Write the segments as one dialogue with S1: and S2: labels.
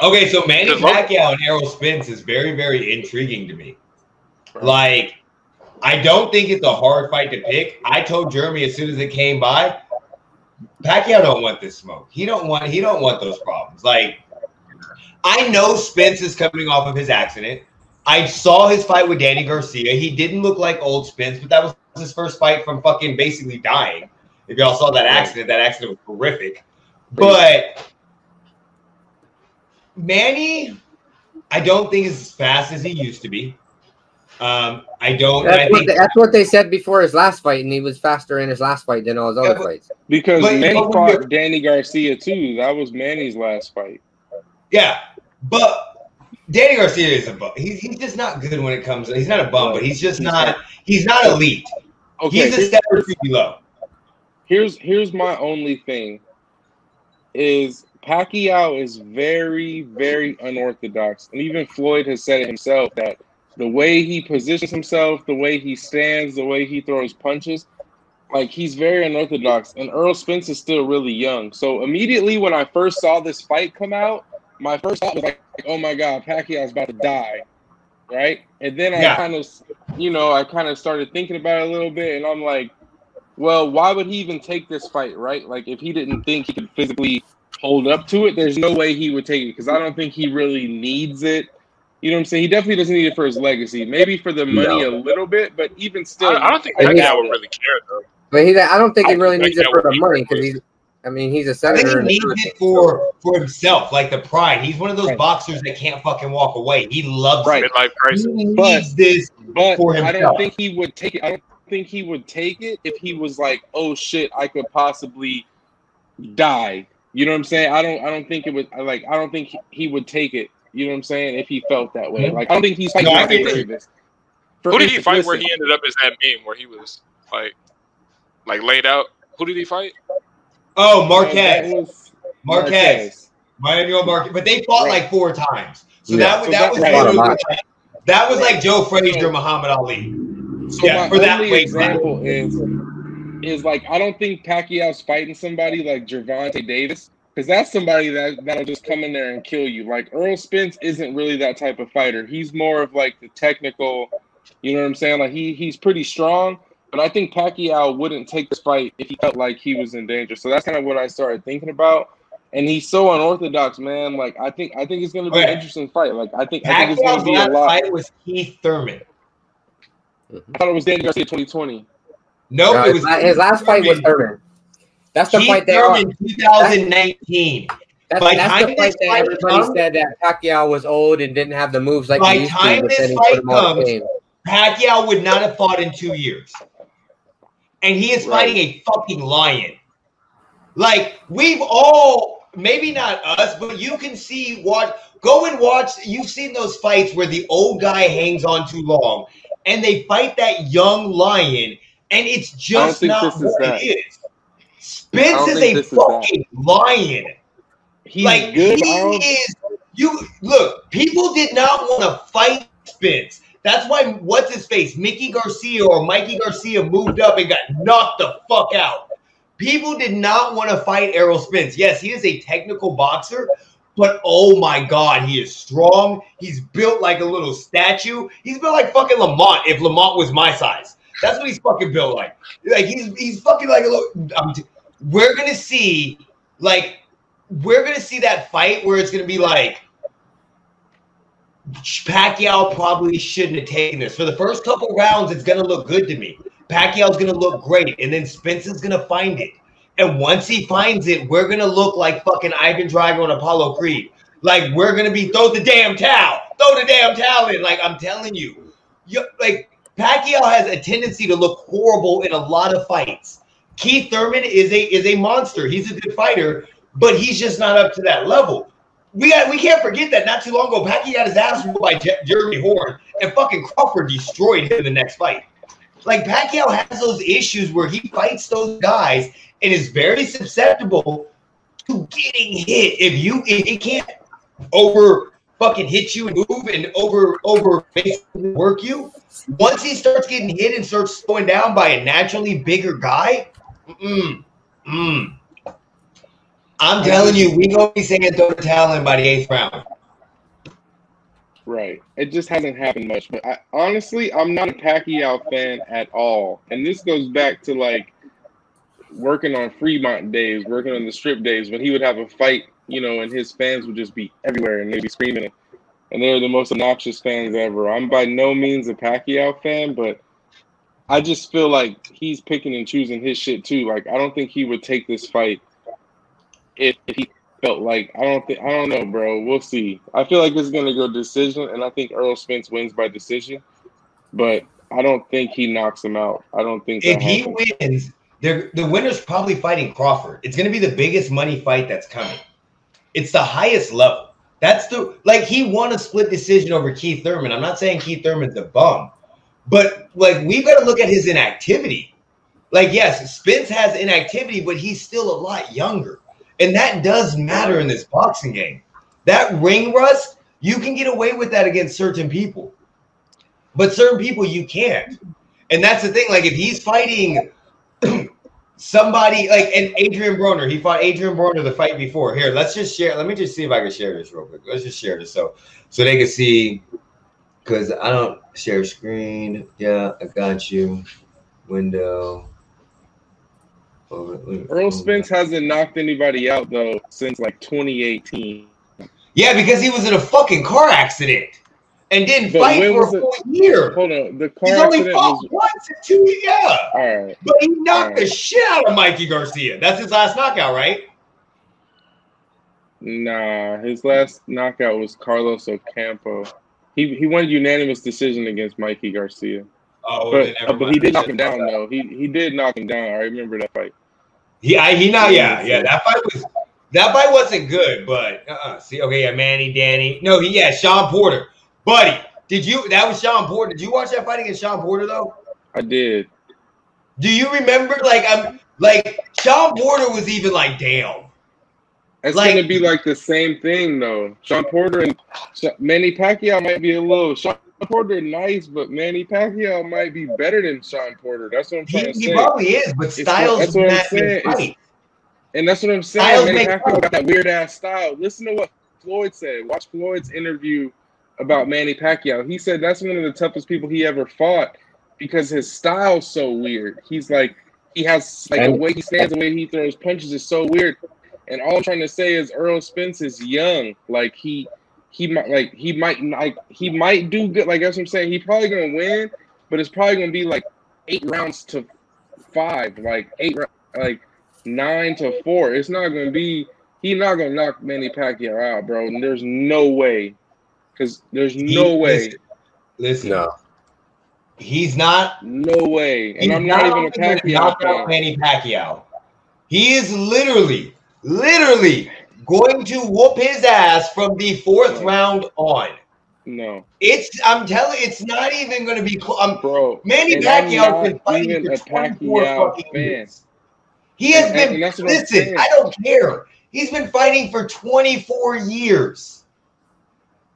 S1: Okay, so Manny Pacquiao and Errol Spence is very, very intriguing to me. Like, I don't think it's a hard fight to pick. I told Geremy as soon as it came by, Pacquiao don't want this smoke. He don't want he don't want those problems. Like, I know Spence is coming off of his accident. I saw his fight with Danny Garcia. He didn't look like old Spence, but that was his first fight from fucking basically dying. If y'all saw that accident, that accident was horrific. But Manny, I don't think is as fast as he used to be. Um, I don't.
S2: That's,
S1: I
S2: what
S1: think,
S2: they, that's what they said before his last fight, and he was faster in his last fight than all his other
S1: but-
S2: fights.
S3: Because
S1: But-
S3: Manny
S1: but-
S3: fought Danny Garcia too. That was Manny's last fight.
S1: yeah, but Danny Garcia is a bum. He's, he's just not good when it comes. He's not a bum, but he's just not. He's not elite.
S3: Okay,
S1: he's a step or two below.
S3: here's here's my only thing is Pacquiao is very very unorthodox, and even Floyd has said it himself that the way he positions himself, the way he stands, the way he throws punches, like he's very unorthodox. And Earl Spence is still really young, so immediately when I first saw this fight come out, my first thought was like, "Oh my God, Pacquiao's about to die." Right, and then I
S1: Yeah.
S3: kind of, you know, I kind of started thinking about it a little bit, and I'm like, well, why would he even take this fight, right? Like, if he didn't think he could physically hold up to it, there's no way he would take it because I don't think he really needs it. You know what I'm saying? He definitely doesn't need it for his legacy. Maybe for the money a little bit, but even still,
S4: I, I don't think
S2: I think-
S4: Pacquiao would really care though.
S2: But he, I don't think he really
S4: think
S2: needs it for the money because he's. I mean, he's a
S1: I think
S2: senator.
S1: he needs it for for himself, like the pride. He's one of those
S3: Right.
S1: boxers that can't fucking walk away. He loves
S3: Right.
S1: it.
S4: Midlife crisis.
S1: He
S3: But-
S1: needs this.
S3: but
S1: for
S3: I don't think he would take it. I don't think he would take it if he was like, "Oh shit, I could possibly die." You know what I'm saying? I don't. I don't think it would. I Like, I don't think he- he would take it. You know what I'm saying? If he felt that way, like, I don't think he's fighting
S1: No, I
S3: for
S1: agree.
S3: Davis. For
S4: Who did he
S3: instance,
S4: fight where he ended up as that meme where he was like, like laid out? Who did he fight?
S1: Oh,
S3: uh,
S1: Marquez,
S3: that was
S1: Marquez, Manuel Marquez. But they fought
S3: Right.
S1: like four times, so
S2: Yeah.
S1: that was
S3: So
S1: that
S3: that-
S1: was
S3: right.
S1: like, that was like Joe Frazier, Muhammad Ali.
S3: So
S1: Yeah,
S3: my
S1: for that
S3: only
S1: weight
S3: example is is like I don't think Pacquiao's fighting somebody like Gervonta Davis because that's somebody that that'll just come in there and kill you. Like Earl Spence isn't really that type of fighter. He's more of like the technical. You know what I'm saying? Like he he's pretty strong, but I think Pacquiao wouldn't take this fight if he felt like he was in danger. So that's kind of what I started thinking about. And he's so unorthodox, man. Like I think I think it's going to be
S1: Okay.
S3: an oh, interesting fight. Like I think I think it's gonna be a lot.
S1: fight was Keith Thurman. Mm-hmm.
S3: I thought it was Danny Garcia 2020.
S1: Nope,
S2: No,
S1: it
S2: his,
S1: was
S2: his last fight was Thurman. That's the
S1: Keith
S2: fight that.
S1: Thurman, uh, 2019.
S2: That's,
S1: By
S2: that's the fight that everybody
S1: comes-
S2: said that Pacquiao was old and didn't have the moves like
S1: By
S2: he used to.
S1: time this fight
S2: put him on
S1: comes- Pacquiao would not have fought in two years. And he is
S3: Right.
S1: fighting a fucking lion. Like, we've all, maybe not us, but you can see what, go and watch. You've seen those fights where the old guy hangs on too long and they fight that young lion, and it's just not what it is. Spence is a
S3: this is
S1: fucking lion.
S3: He's
S1: like
S3: good.
S1: he is. You look. People did not want to fight Spence. That's why what's his face, Mickey Garcia or Mikey Garcia, moved up and got knocked the fuck out. People did not want to fight Errol Spence. Yes, he is a technical boxer, but oh my god, he is strong. He's built like a little statue. He's built like fucking Lamont. If Lamont was my size, that's what he's fucking built like. Like he's he's fucking like a little. I'm we're gonna see like we're gonna see that fight where it's gonna be like Pacquiao probably shouldn't have taken this. For the first couple rounds, it's gonna look good to me. Pacquiao's gonna look great, and then Spence is gonna find it. And once he finds it, we're gonna look like fucking Ivan Drago and Apollo Creed. Like we're gonna be throw the damn towel, throw the damn towel in. Like I'm telling you, you like Pacquiao has a tendency to look horrible in a lot of fights. Keith Thurman is a is a monster. He's a good fighter, but he's just not up to that level. We got, we can't forget that not too long ago, Pacquiao got his ass whooped by Je- Jeremy Horn, and fucking Crawford destroyed him in the next fight. Like Pacquiao has those issues where he fights those guys and is very susceptible to getting hit. If you if he can't over fucking hit you and move and over over basically work you, once he starts getting hit and starts slowing down by a naturally bigger guy, mm, mm, I'm telling you, we gonna be saying throw the towel in by the eighth round.
S3: Right. It just hasn't happened much. But I, honestly, I'm not a Pacquiao fan at all. And this goes back to like working on Fremont days, working on the strip days when he would have a fight, you know, and his fans would just be everywhere and they'd be screaming. And they're the most obnoxious fans ever. I'm by no means a Pacquiao fan, but I just feel like he's picking and choosing his shit too. Like I don't think he would take this fight if he felt like I don't think I don't know, bro. We'll see. I feel like it's gonna go decision, and I think Earl Spence wins by decision, but I don't think he knocks him out. I don't think
S1: If he wins, the winner's probably fighting Crawford. It's gonna be the biggest money fight that's coming. It's the highest level. That's the like he won a split decision over Keith Thurman. I'm not saying Keith Thurman's a bum, but like we've got to look at his inactivity. Like, yes, Spence has inactivity, but he's still a lot younger. And that does matter in this boxing game. That ring rust, you can get away with that against certain people. But certain people you can't. And that's the thing. Like, if he's fighting somebody like and Adrian Broner, he fought Adrian Broner the fight before. Here, let's just share. Let me just see if I can share this real quick. Let's just share this so so they can see because I don't share screen. Yeah, I got you. Window. Oh,
S3: Earl Spence hasn't knocked anybody out though since like 2018.
S1: Yeah, because he was in a fucking car accident and didn't
S3: But
S1: fight for a
S3: was it-
S1: full year.
S3: Hold on, the car
S1: He's only fought
S3: was
S1: once in two years. Yeah.
S3: all right.
S1: But he knocked the shit out of Mikey Garcia. That's his last knockout, right?
S3: Nah, his last knockout was Carlos Ocampo. He he won a unanimous decision against Mikey Garcia.
S1: Oh,
S3: But uh, but he did knock him down though. He he did knock him down. I remember that fight.
S1: Yeah, he not. Yeah, yeah. That fight was that fight wasn't good, but uh-uh. see, okay, yeah, Manny, Danny. No, he yeah, Shawn Porter, buddy. Did you? That was Shawn Porter. Did you watch that fight against Shawn Porter though?
S3: I did.
S1: Do you remember? Like, I'm like Shawn Porter was even like, damn.
S3: It's
S1: Like-
S3: gonna be like the same thing though. Shawn Porter and Manny Pacquiao might be a little. Shawn Porter nice, but Manny Pacquiao might be better than Shawn Porter. That's what I'm
S1: He,
S3: trying to
S1: he
S3: say.
S1: probably is, but
S3: It's-
S1: Styles
S3: that's what I'm saying. And that's what I'm saying.
S1: Styles
S3: Manny Pacquiao got that weird ass style. Listen to what Floyd said. Watch Floyd's interview about Manny Pacquiao. He said that's one of the toughest people he ever fought because his style's so weird. He's like he has like the way he stands, the way he throws punches is so weird. And all I'm trying to say is Earl Spence is young. Like he he might like he might like he might do good. Like that's what I'm saying. He probably gonna win, but it's probably gonna be like eight rounds to five, like eight like nine to four. It's not gonna be. He's not gonna knock Manny Pacquiao out, bro. And there's no way, because there's
S1: He-
S3: no way,
S1: Listen, listen,
S2: No.
S1: he's not.
S3: no way. And
S1: he's
S3: I'm not even a
S1: only
S3: Pacquiao
S1: knock out
S3: fan.
S1: Manny Pacquiao. He is literally, literally going to whoop his ass from the fourth round on.
S3: No,
S1: It's. I'm telling. It's not even going to be. Close. Um,
S3: bro.
S1: Manny
S3: And I'm
S1: Pacquiao been fighting
S3: even
S1: for
S3: a
S1: 24
S3: Pacquiao
S1: fucking
S3: fan.
S1: years. He has
S3: And-
S1: been.
S3: and that's what I'm
S1: listen. I don't care. He's been fighting for 24 years,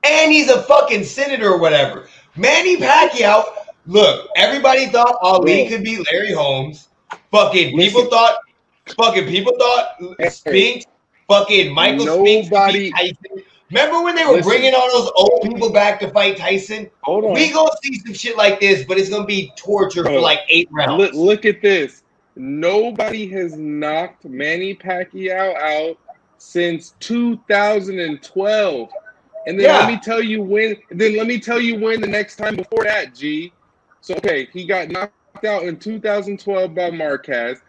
S1: and he's a fucking senator or whatever. Manny Pacquiao. Look, everybody thought oh, Ali
S3: Bro.
S1: could be Larry Holmes. Fucking people thought. Fucking people thought Spinks. Fucking Michael Spinks
S3: Nobody-
S1: beat Tyson. Remember when they were
S3: Listen.
S1: bringing all those old people back to fight Tyson?
S3: Hold on.
S1: We gonna see some shit like this, but it's gonna be torture for like eight rounds.
S3: Look, look at this. Nobody has knocked Manny Pacquiao out since 2012. And then
S1: Yeah.
S3: let me tell you when. Then let me tell you when the next time before that, G. So okay, he got knocked out in 2012 by Marquez.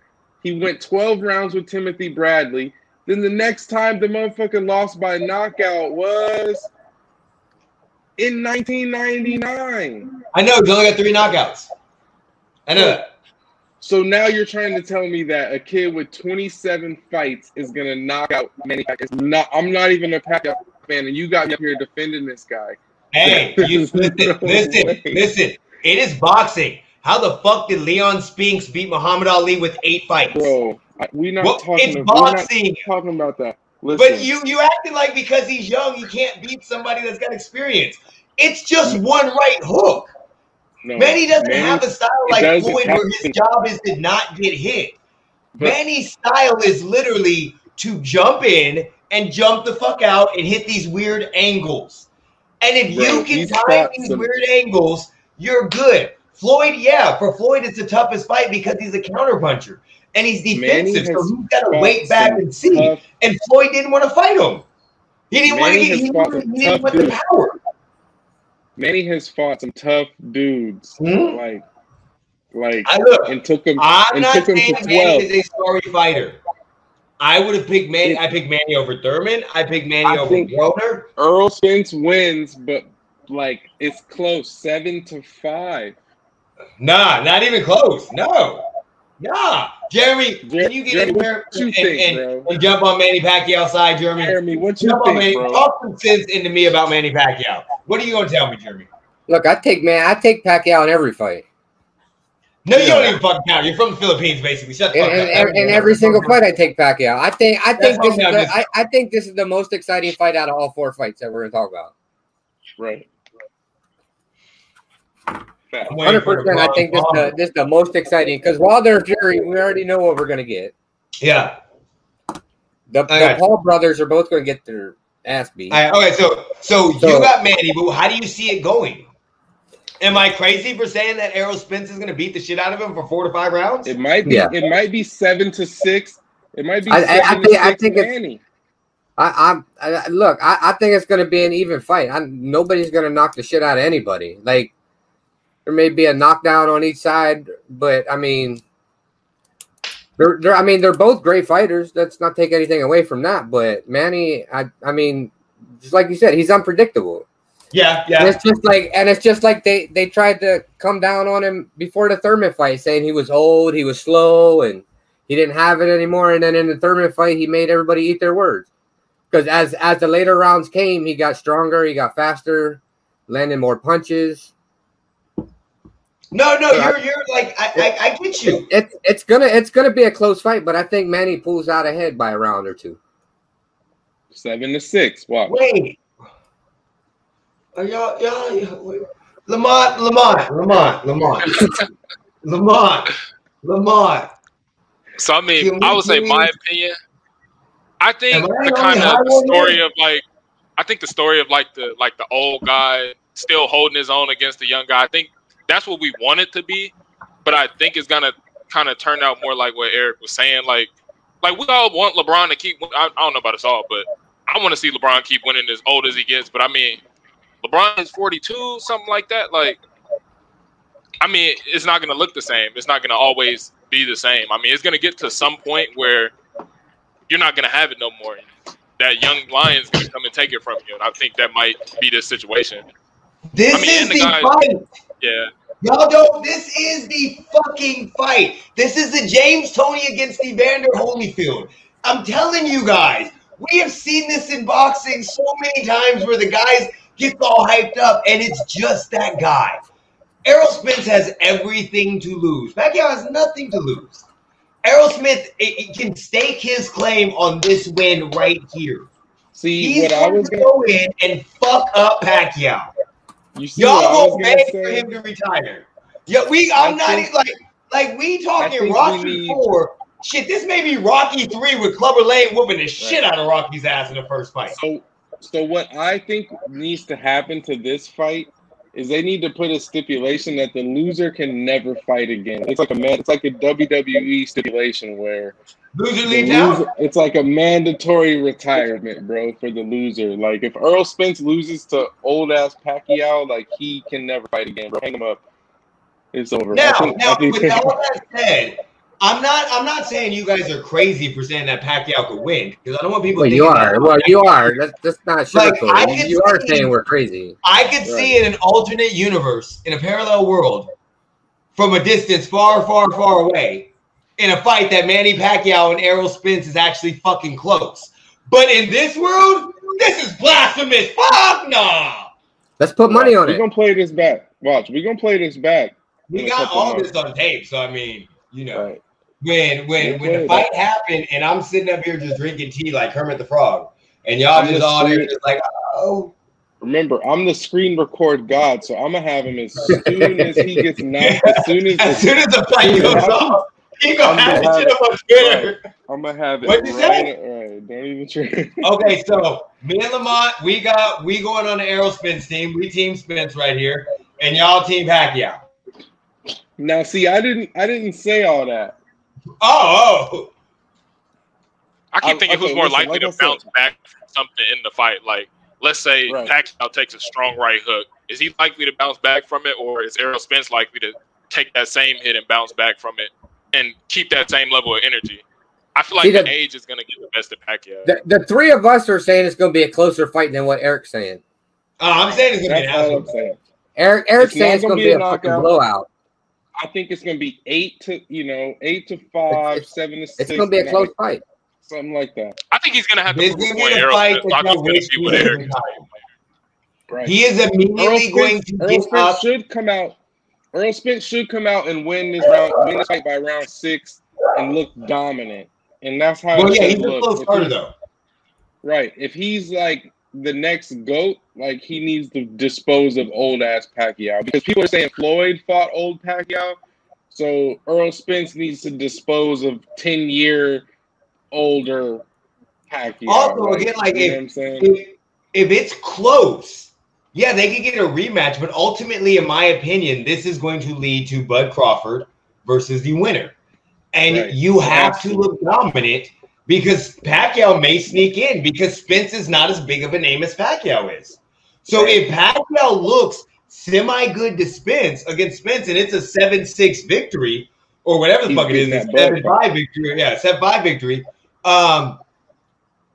S3: He went 12 rounds with Timothy Bradley. Then the next time the motherfucker lost by knockout was in 1999.
S1: I know he's only got three knockouts. I know that.
S3: So now you're trying to tell me that a kid with 27 fights is gonna knock out Manny. It's Not, I'm not even a Pacquiao fan, and you got me up here defending this guy.
S1: Hey, you listen,
S3: No
S1: listen,
S3: way.
S1: listen. It is boxing. How the fuck did Leon Spinks beat Muhammad Ali with eight fights?
S3: Bro, we're not
S1: Well,
S3: talking.
S1: it's
S3: We're not
S1: boxing.
S3: talking about that. Listen,
S1: But you you acted like because he's young, he can't beat somebody that's got experience. It's just one right hook.
S3: no,
S1: Manny doesn't
S3: Manny-
S1: have a style like Floyd where his job is to not get hit.
S3: But-
S1: Manny's style is literally to jump in and jump the fuck out and hit these weird angles. And if you can time these
S3: some-
S1: weird angles, you're good. Floyd, yeah, for Floyd, it's the toughest fight because he's a counterpuncher and he's defensive, so he's got to wait back and see.
S3: tough-
S1: And Floyd didn't want to fight him. He didn't want to get. He,
S3: fought
S1: didn't-
S3: some
S1: he didn't want the power.
S3: Manny has fought some tough dudes,
S1: Hmm?
S3: like, like,
S1: I look.
S3: and took him
S1: I'm
S3: and
S1: not
S3: took him
S1: saying
S3: to
S1: Manny
S3: twelve.
S1: is a sorry fighter. I would have picked Manny. I picked Manny over Thurman. I picked Manny
S3: I
S1: over
S3: think-
S1: Broner.
S3: Earl Spence wins, but like it's close, seven to five.
S1: Nah, not even close. No. Nah. Geremy,
S3: Jer-
S1: can you get
S3: Geremy,
S1: in there
S3: you
S1: and,
S3: think,
S1: and- and jump on Manny Pacquiao side, Geremy?
S3: Geremy, what you
S1: Jump on Manny.
S3: bro?
S1: Talk some sense into me about Manny Pacquiao. What are you going to tell me, Geremy?
S2: Look, I take man, I take Pacquiao in every fight.
S1: No, you don't even fucking count. You're from the Philippines, basically. Shut the
S2: In,
S1: fuck
S2: in,
S1: up.
S2: in every single fight, I take Pacquiao. I think I think
S1: That's
S2: this is
S1: I'm
S2: the,
S1: just-
S2: I, I think this is the most exciting fight out of all four fights that we're gonna talk about.
S3: Right.
S1: I'm
S2: Hundred percent. I think this
S1: bomb.
S2: the this the most exciting because Wilder and Fury, we already know what we're gonna get.
S1: Yeah.
S2: The,
S1: Okay.
S2: the Paul brothers are both gonna get their ass beat.
S1: All right, okay, so, so
S2: So-
S1: you got Manny, but how do you see it going? Am I crazy for saying that Errol Spence is going to beat the shit out of him for four to five rounds?
S3: It might be.
S2: Yeah.
S3: It might be seven to six. It might be
S2: I- I- I
S3: seven to
S2: think- I
S3: six.
S2: think it's-
S3: Manny.
S2: I, I'm I, look. I, I think it's going to be an even fight. I, nobody's going to knock the shit out of anybody. Like there may be a knockdown on each side, but I mean, they're, they're I mean they're both great fighters. Let's not take anything away from that. But Manny, I I mean, just like you said, he's unpredictable.
S1: Yeah,
S2: And
S1: yeah.
S2: it's just like, and it's just like they they tried to come down on him before the Thurman fight, saying he was old, he was slow, and he didn't have it anymore. And then in the Thurman fight, he made everybody eat their words. Because as as the later rounds came, he got stronger, he got faster, landing more punches.
S1: No, no, you're you're like I, I, I get you.
S2: It's it's gonna it's gonna be a close fight, but I think Manny pulls out ahead by a round or two.
S3: Seven to six. Watch.
S1: Wait. Are y'all y'all. Lamont, Lamont, Lamont, Lamont, Lamont, Lamont.
S4: So I mean, I would say my opinion. I think
S1: I
S4: the
S1: the
S4: kind of the story of like, I think the story of like the like the old guy still holding his own against the young guy. I think that's what we want it to be, but I think it's gonna kind of turn out more like what Eric was saying. Like, like we all want LeBron to keep. I, I don't know about us all, but I want to see LeBron keep winning as old as he gets. But I mean, LeBron is forty two, something like that. Like, I mean, it's not gonna look the same. It's not gonna always be the same. I mean, it's gonna get to some point where you're not gonna have it no more. That young lion's gonna come and take it from you, and I think that might be this situation.
S1: This
S4: I mean,
S1: is
S4: the
S1: the
S4: guy-
S1: fight.
S4: Yeah,
S1: Y'all don't. This is the fucking fight. This is the James Toney against Evander Holyfield. I'm telling you guys, we have seen this in boxing so many times where the guys gets all hyped up, and it's just that guy. Errol Spence has everything to lose. Pacquiao has nothing to lose. Errol Smith it, it can stake his claim on this win right here.
S3: See
S1: He's
S3: what I
S1: going
S3: was
S1: to
S3: gonna.
S1: go in and fuck up Pacquiao.
S3: You see
S1: Y'all will beg for him to retire. Yeah, we. I'm
S3: I
S1: not
S3: think-
S1: even like like we talking
S3: think we
S1: Rocky
S3: need-
S1: four. Shit, this may be Rocky three with Clubber Lang whooping the shit out of Rocky's ass in the first fight.
S3: So, so what I think needs to happen to this fight is they need to put a stipulation that the loser can never fight again. It's like a man. It's like a WWE stipulation where
S1: Loser leaves out.
S3: it's like a mandatory retirement, bro, for the loser. Like if Earl Spence loses to old ass Pacquiao, like he can never fight again, bro. Hang him up. It's over.
S1: Now,
S3: think-
S1: now, with all that said, I'm not. I'm not saying you guys are crazy for saying that Pacquiao could win because I don't want people.
S2: Well, you are.
S1: that-
S2: Well, you are. That's, that's not
S1: Like. I
S2: You-
S1: can
S2: you are saying we're crazy.
S1: I could see in an alternate universe, in a parallel world, from a distance far, far, far away, in a fight that Manny Pacquiao and Errol Spence is actually fucking close. But in this world, this is blasphemous. Fuck nah.
S2: Let's put money on it.
S3: We're gonna play this back. Watch, we're gonna play this back.
S1: We
S3: In a
S1: got
S3: couple
S1: all
S3: months.
S1: this on tape, so I mean, you know,
S3: Right.
S1: When when when the fight happened, and I'm sitting up here just drinking tea like Kermit the Frog, and y'all
S3: I'm
S1: just
S3: just
S1: all there just like, oh,
S3: Remember, I'm the screen record god, so I'm gonna have him as soon as he gets knocked. As soon as,
S1: as soon as the fight goes off, he gonna
S3: I'm
S1: have
S3: gonna
S1: the
S3: have
S1: up on Twitter.
S3: I'm gonna have it
S1: What'd you
S3: right, right. trip. Don't even trip.
S1: Okay, so me and Lamont, we got we going on the Errol Spence team. We team Spence right here, and y'all team Pacquiao.
S3: Now, see, I didn't, I didn't say all that.
S1: Oh, oh.
S4: I keep
S3: I-
S4: thinking who's more
S3: listen,
S4: likely
S3: like
S4: to bounce back from something in the fight. Like, let's say
S3: Right.
S4: Pacquiao takes a strong right hook. Is he likely to bounce back from it, or is Errol Spence likely to take that same hit and bounce back from it and keep that same level of energy? I feel like
S2: See,
S4: the
S2: the-
S4: age is going to get the best of Pacquiao.
S2: The, the three of us are saying it's going to be a closer fight than what Eric's saying.
S1: Uh, I'm saying it's gonna be
S3: That's
S1: an
S3: all I'm
S1: absolute.
S3: saying.
S2: Eric Eric's saying it's
S3: gonna
S2: going to
S3: be
S2: be
S3: a
S2: a fucking blowout.
S3: I think it's gonna be eight to, you know, eight to five,
S2: It's-
S3: seven to six.
S2: It's going to be a close fight.
S3: something like that.
S4: I think he's going to have to
S1: This
S4: prove
S1: is
S4: a
S1: gonna
S4: point. Errol
S1: fight
S4: Spence.
S1: that
S4: I'm just
S1: y'all
S4: going
S1: wish
S4: to be
S1: we
S4: with Eric.
S3: Right.
S1: He is
S3: Earl
S1: immediately going
S3: Spence,
S1: to
S3: Earl
S1: get
S3: Spence
S1: up.
S3: should come out. Earl Spence should come out and win this round, win this fight by round six, and look dominant. And that's how.
S1: Well, yeah,
S3: should
S1: he's a
S3: look.
S1: close
S3: If
S1: starter
S3: he-
S1: though.
S3: Right. If he's like the next goat, like he needs to dispose of old ass Pacquiao because people are saying Floyd fought old Pacquiao, so Earl Spence needs to dispose of ten year older Pacquiao.
S1: Also, again, like,
S3: you
S1: if-
S3: know I'm?
S1: If, if it's close, yeah, they could get a rematch. But ultimately, in my opinion, this is going to lead to Bud Crawford versus the winner, and
S3: Right.
S1: you have to look dominant because Pacquiao may sneak in because Spence is not as big of a name as Pacquiao is. So if Pacquiao looks semi good to Spence against Spence, and it's a seven six victory or whatever the
S3: He's
S1: fuck it is,
S3: beating
S1: it's
S3: that Bud
S1: seven five victory, yeah, seven five victory. Um,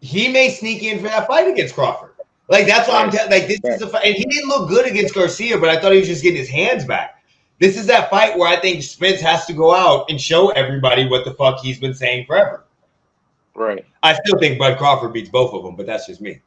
S1: he may sneak in for that fight against Crawford. Like that's why I'm
S3: Right.
S1: te- like this is a fight, and he didn't look good against Garcia, but I thought he was just getting his hands back. This is that fight where I think Spence has to go out and show everybody what the fuck he's been saying forever.
S3: Right.
S1: I still think Bud Crawford beats both of them, but that's just me.